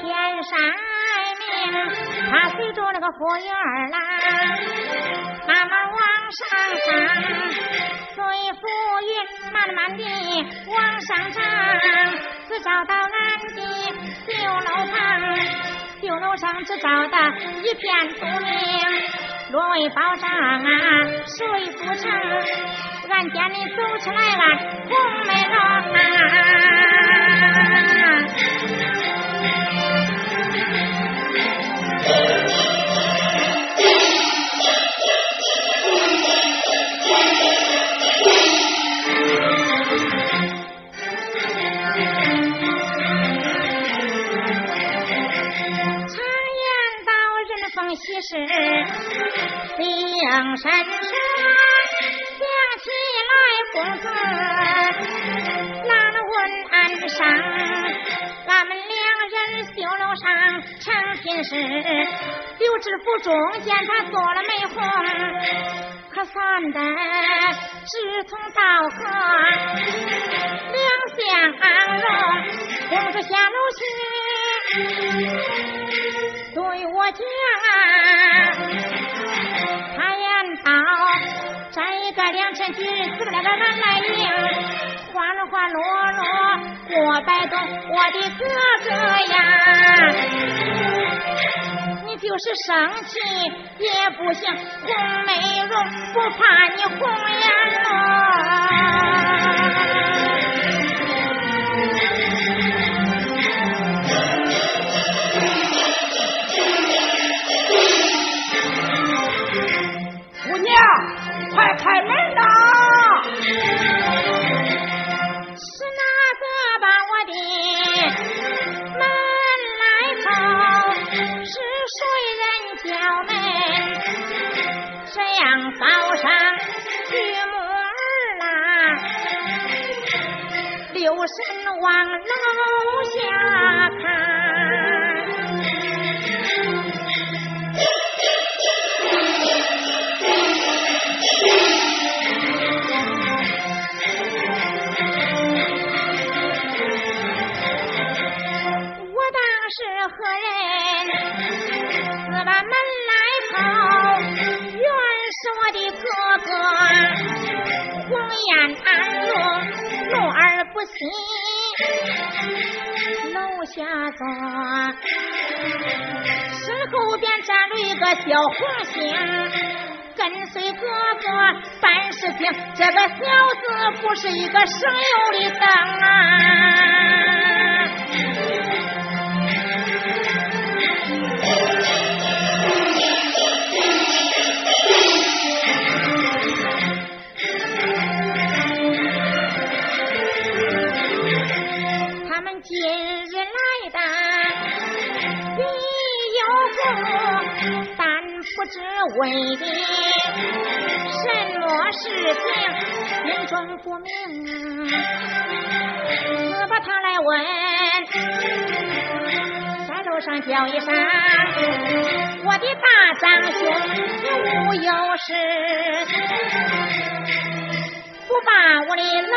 天山明他随着那个火云儿来慢慢往上上随浮云慢慢的往上上只找到俺的旧楼旁旧楼上只找到一片土林罗为保障啊谁不成俺家里走起来了喜事定神山，想起来公子难问安伤。俺们两人绣楼上成亲事，刘知府中见他做了媒婚，可算得志同道合，两相融，公子下楼去。对我讲，他言道，这个两千几日子那个俺来迎，欢欢乐乐过百冬，我的哥哥呀，你就是生气也不行，红梅容不怕你红呀留神往楼下看。我当是何人？自把门来叩，原是我的哥哥。你，楼下坐，身后边站着一个小红星，跟随哥哥办事情。这个小子不是一个省油的灯啊！今日来的必有故，但不知为的什么事情，心中不明！我把他来问。上叫一声，我的大长兄，你无有事，不把我的老